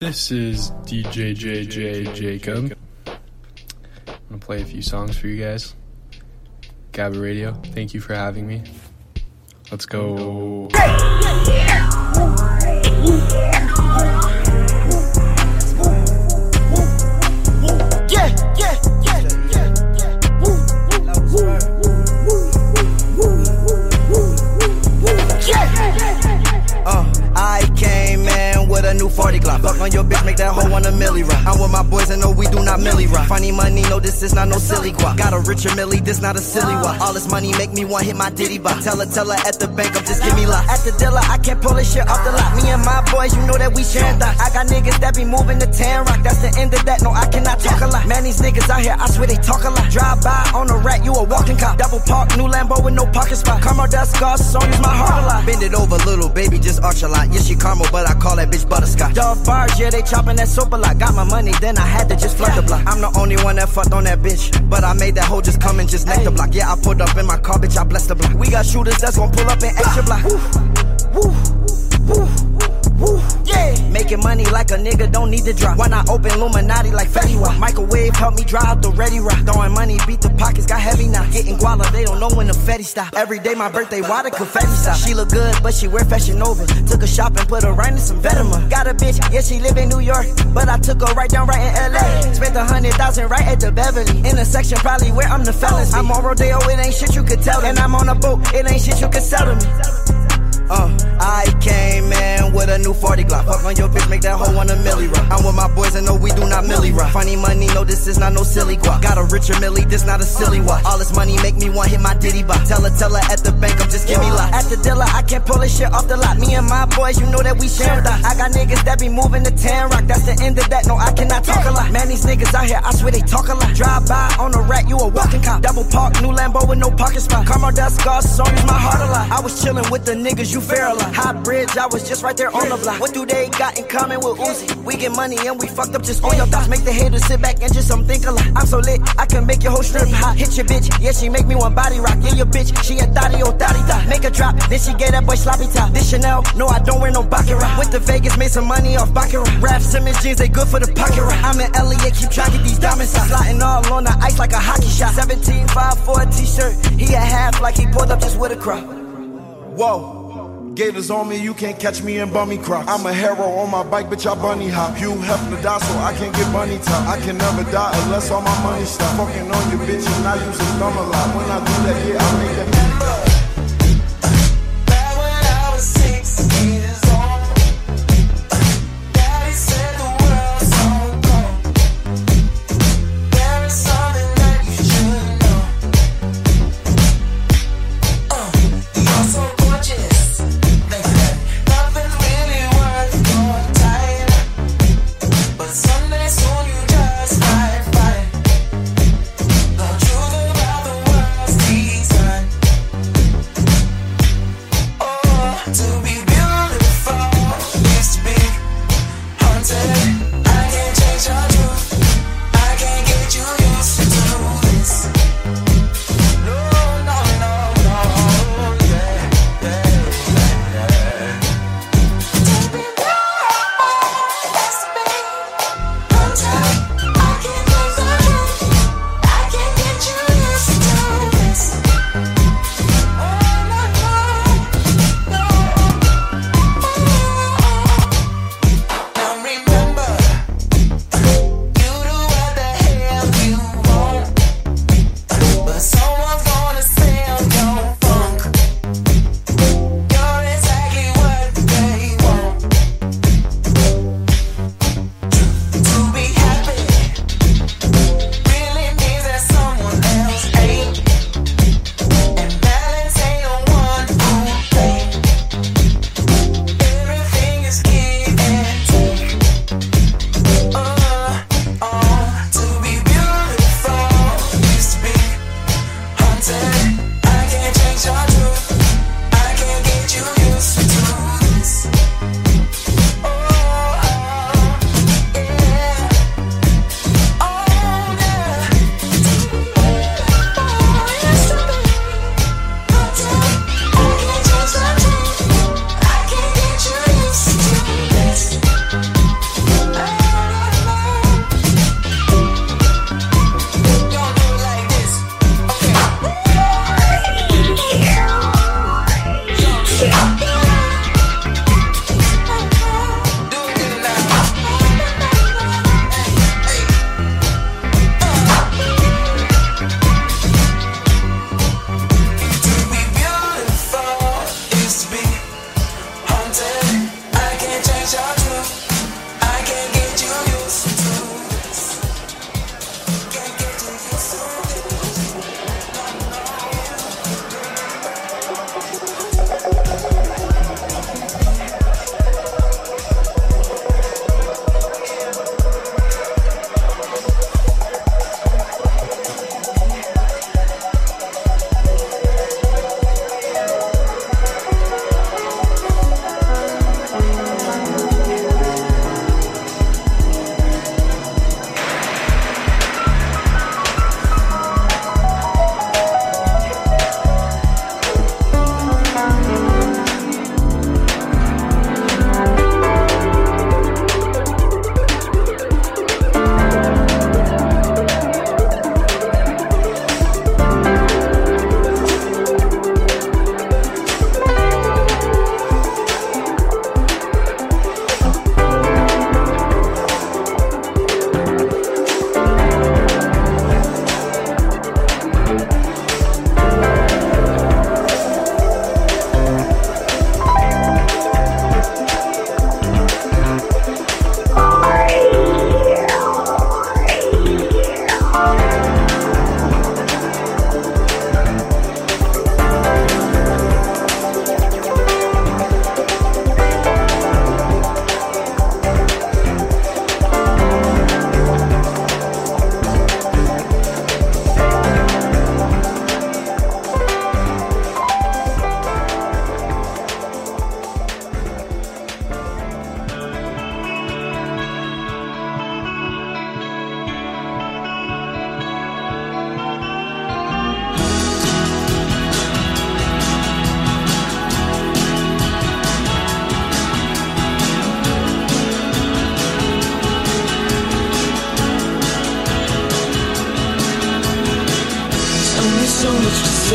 This is DJ JJ Jacob. I'm gonna play a few songs for you guys. Gabba Radio, thank you for having me. Let's go. Yeah, a new 40 Glock. Fuck on your bitch, make that hoe want a milli rock. I'm with my boys and no, we do not milli rock. Funny money, no, this is not no silly guap. Got a richer milli, this not a silly walk. All this money make me want hit my ditty bop. Tell her, tell her at the bank, I'm just give me lot. At the dealer, I can't pull this shit off the lot. Me and my boys, you know that we sharing thoughts. I got niggas that be moving the Tan Rock. That's the end of that, no, I cannot talk a lot. Man, these niggas out here, I swear they talk a lot. Drive by on a rat, you a walking cop. Double park, new Lambo with no parking spot. Caramel dust, scars, so use my heart a lot. Bend it over, little baby, just arch a lot. Yeah, she caramel, but I call that bitch butterscotch. Dove bars, yeah, they chopping that soap a lot. Got my money, then I had to just flood the block. I'm the only one that fucked on that bitch. But I made that hoe just come and just neck the block. Yeah, I pulled up in my car, bitch, I blessed the block. We got shooters that's gonna pull up in extra block. Woo, woo, woo, woo, yeah. Making money like a nigga don't need to drop. Why not open Illuminati like Fetty Wap? Microwave help me dry out the ready rock. Throwing money, beat the pockets, got heavy now. Getting guala, they don't know when the Fetty stop. Every day my birthday, why the confetti stop? She look good, but she wear fashion over. Took a shop and put her right in some Venomous. Got a bitch, yeah, she live in New York. But I took her right down right in LA. Spent a hundred thousand right at the Beverly. Intersection, probably where I'm the fellas. I'm on Rodeo, it ain't shit you could tell. And I'm on a boat, it ain't shit you could sell to me. Uh, I came in with a new 40 Glock. Fuck on your bitch, make that hoe want a milli rock. I'm with my boys and no, we do not milli rock. Funny money, no, this is not no silly guap. Got a richer milli, this not a silly watch. All this money make me want hit my ditty bop. Tell her, tell her at the bank, I'm just give me lot. At the dealer, I can't pull this shit off the lot. Me and my boys, you know that we share thoughts. I got niggas that be moving to Tan Rock. That's the end of that, no, I cannot talk a lot. Man, these niggas out here, I swear they talk a lot. Drive by on a rat, you a walking cop. Double park, new Lambo with no parking spot. Caramel dust, scars, so use my heart a lot. I was chilling with the niggas, you fair a lot. High bridge, I was just right there on the block. What do they got in common with Uzi? We get money and we fucked up just on your thoughts. Make the haters sit back and just some think a lot. I'm so lit, I can make your whole strip hot. Hit your bitch, yeah, she make me one body rock. Yeah, your bitch, she a thotty, oh thotty thot. Make a drop, then she get that boy sloppy top. This Chanel, no, I don't wear no Baccarat. Went to Vegas, made some money off Baccarat. Rap Simmons jeans, they good for the pocket rock. I'm in Elliot, keep track of these diamonds. Sliding all on the ice like a hockey shot. 17, 5 for a t-shirt. He a half like he pulled up just with a crop. Whoa. Gators on me, you can't catch me in bummy crocs. I'm a hero on my bike, bitch, I bunny hop. You help to die, so I can't get bunny top. I can never die unless all my money stop. Fucking on your bitch and I use a thumb a lot. When I do that, yeah, I make that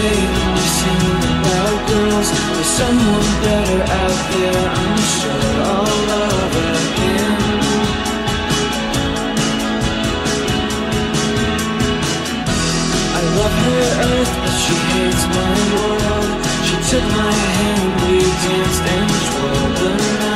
when you're singing about girls. There's someone better out there, I'm sure I'll love again. I love her earth, but she hates my world. She took my hand, we danced and twirled the night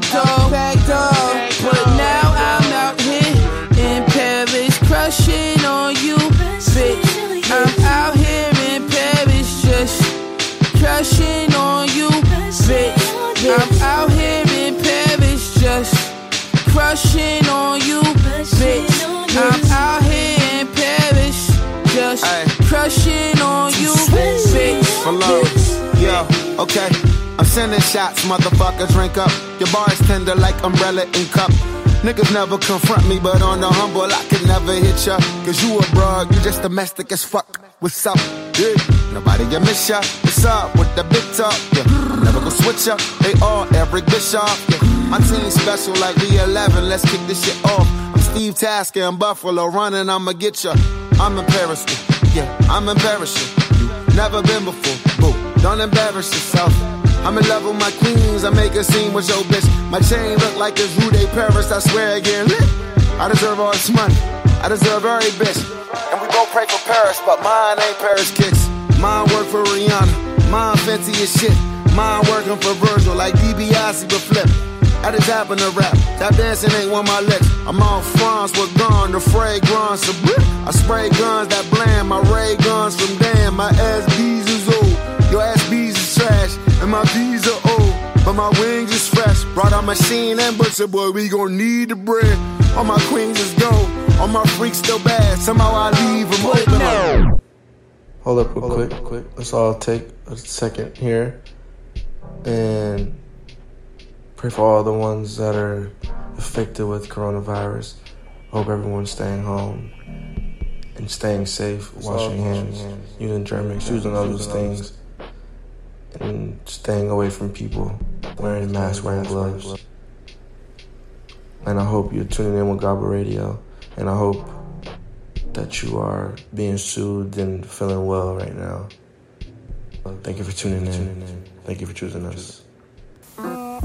back door. Back door. But now I'm out here in Paris, crushing on you, bitch. I'm out here in Paris, just crushing on you, bitch. I'm out here in Paris, just crushing on you, bitch. I'm out here in Paris, just crushing on you, bitch. For love. Yo, okay. I'm sending shots, motherfucker, drink up. Your bar is tender like umbrella and cup. Niggas never confront me, but on the humble, I can never hit ya. Cause you a broad, you just domestic as fuck. What's up? Yeah. Nobody can miss ya. What's up with the big talk? Yeah. Never gonna switch ya. They all Eric Bischoff. Yeah. My team special like we 11. Let's kick this shit off. I'm Steve Tasker in Buffalo running. I'ma get ya. I'm embarrassed. Yeah, I'm embarrassed. You never been before. Boo. Don't embarrass yourself. I'm in love with my queens. I make a scene with your bitch. My chain look like it's Rue de Paris. I swear again. I deserve all this money. I deserve every bitch. And we both pray for Paris, but mine ain't Paris kicks. Mine work for Rihanna, mine fancy as shit. Mine working for Virgil like DiBiase but flip. I just happen to rap. Tap dancing ain't one my licks. I'm on France with gun, the fragrance of brick. I spray guns that bland, my ray guns from damn. My SBs is old, your SBs trash, and my B's are old. But my wings is fresh. Brought a machine and butcher boy, we gon' need the bread. All my queens is gold, all my freaks still bad. Somehow I leave them open. Hold up real quick, quick. Let's all take a second here and pray for all the ones that are affected with coronavirus. Hope everyone's staying home and staying safe, washing hands, using Germ-X, using all those things, and staying away from people, wearing masks, wearing gloves. And I hope you're tuning in with Gabba Radio, and I hope that you are being soothed and feeling well right now. Thank you for tuning in. Thank you for choosing us. There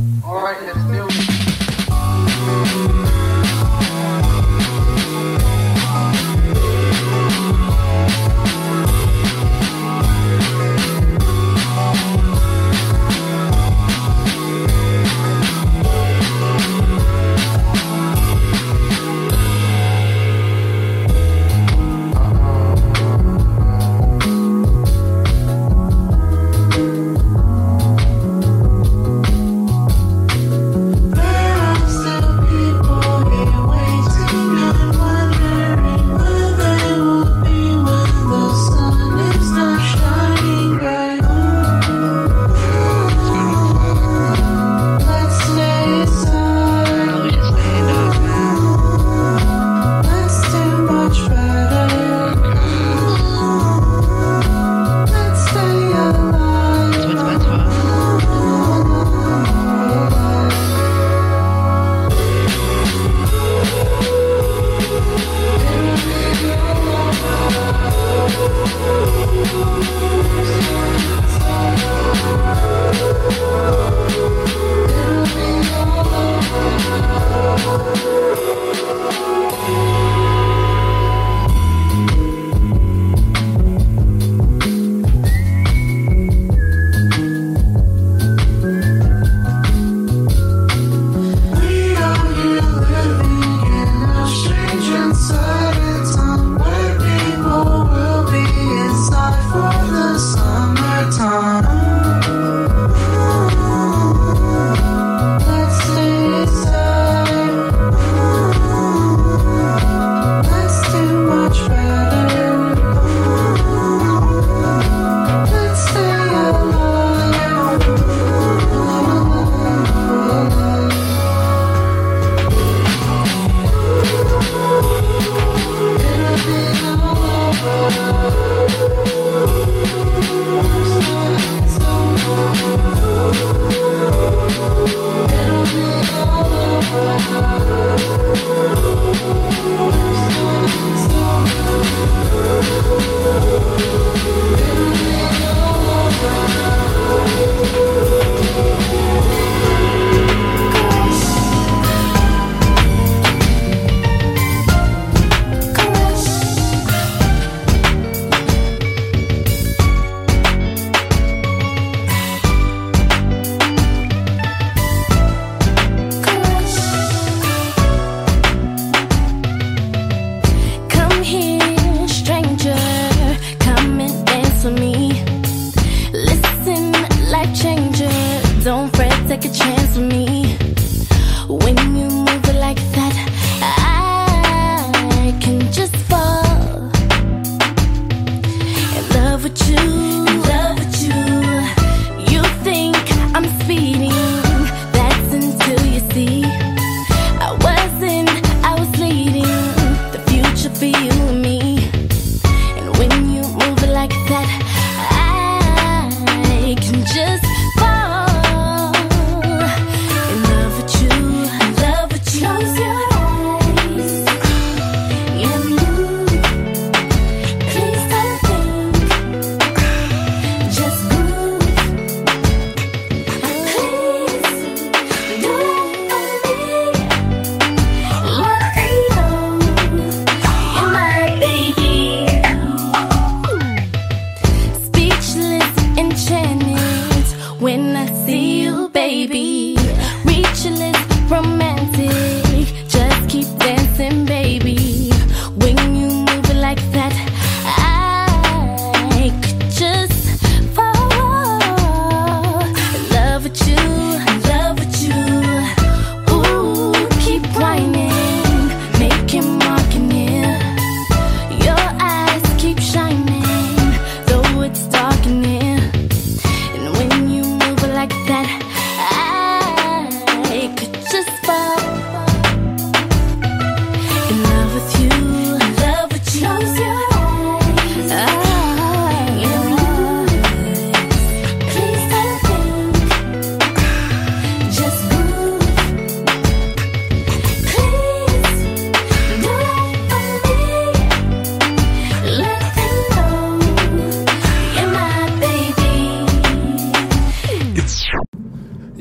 romantic.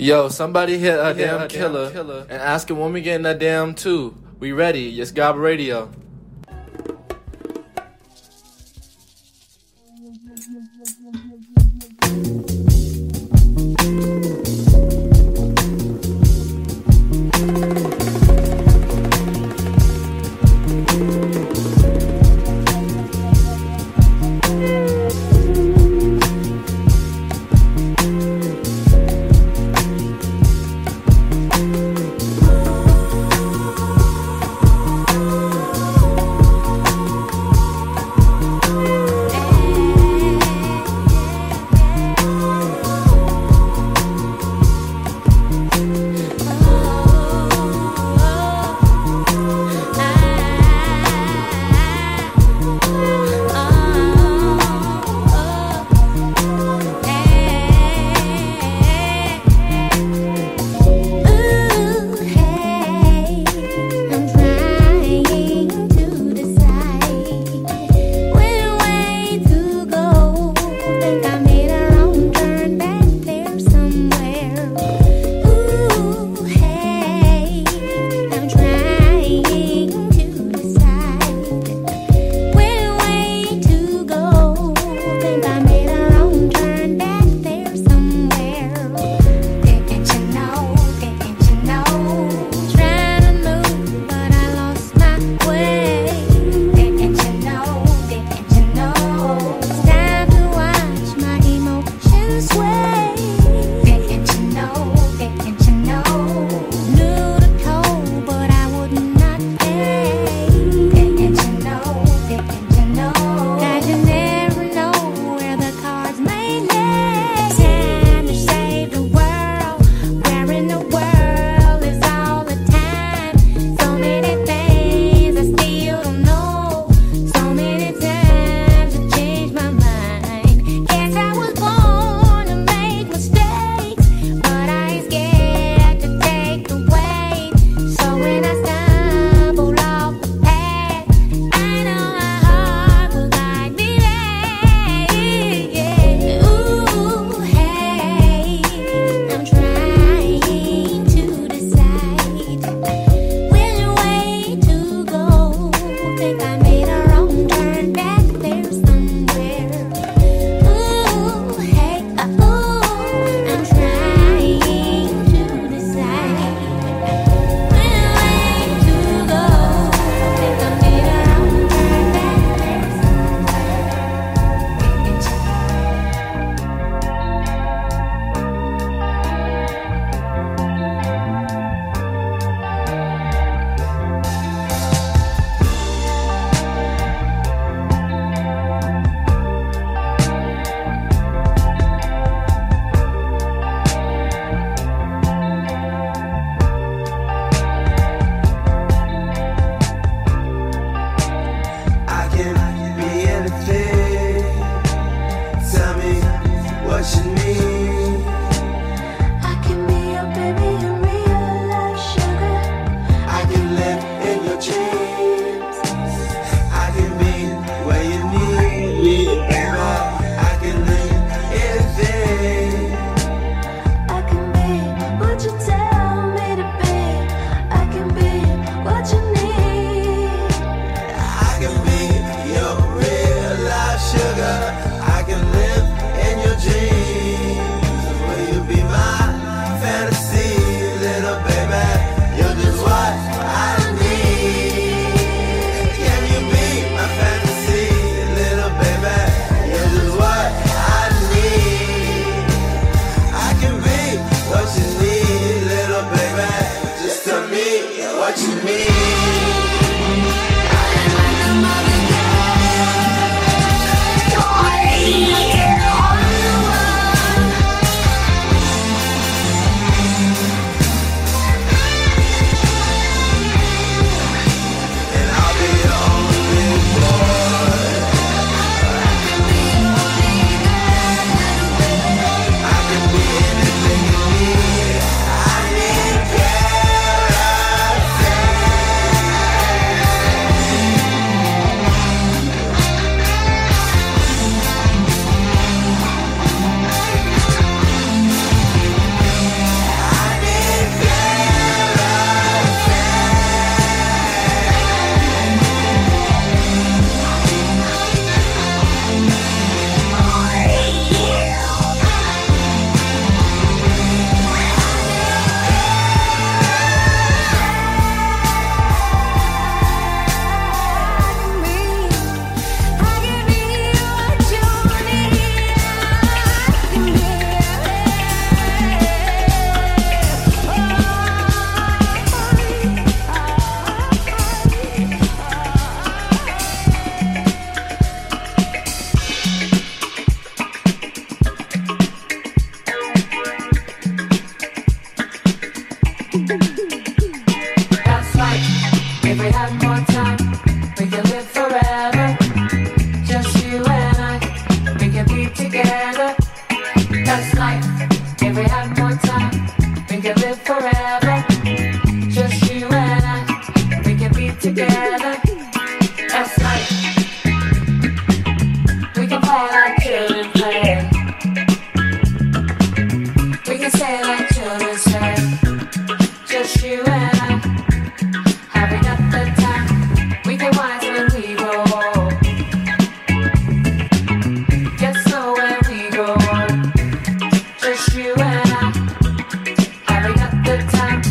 Yo, somebody hit a, damn, a killer damn, killer, and ask him when we getting that damn two. We ready? It's Gabba Radio. Time.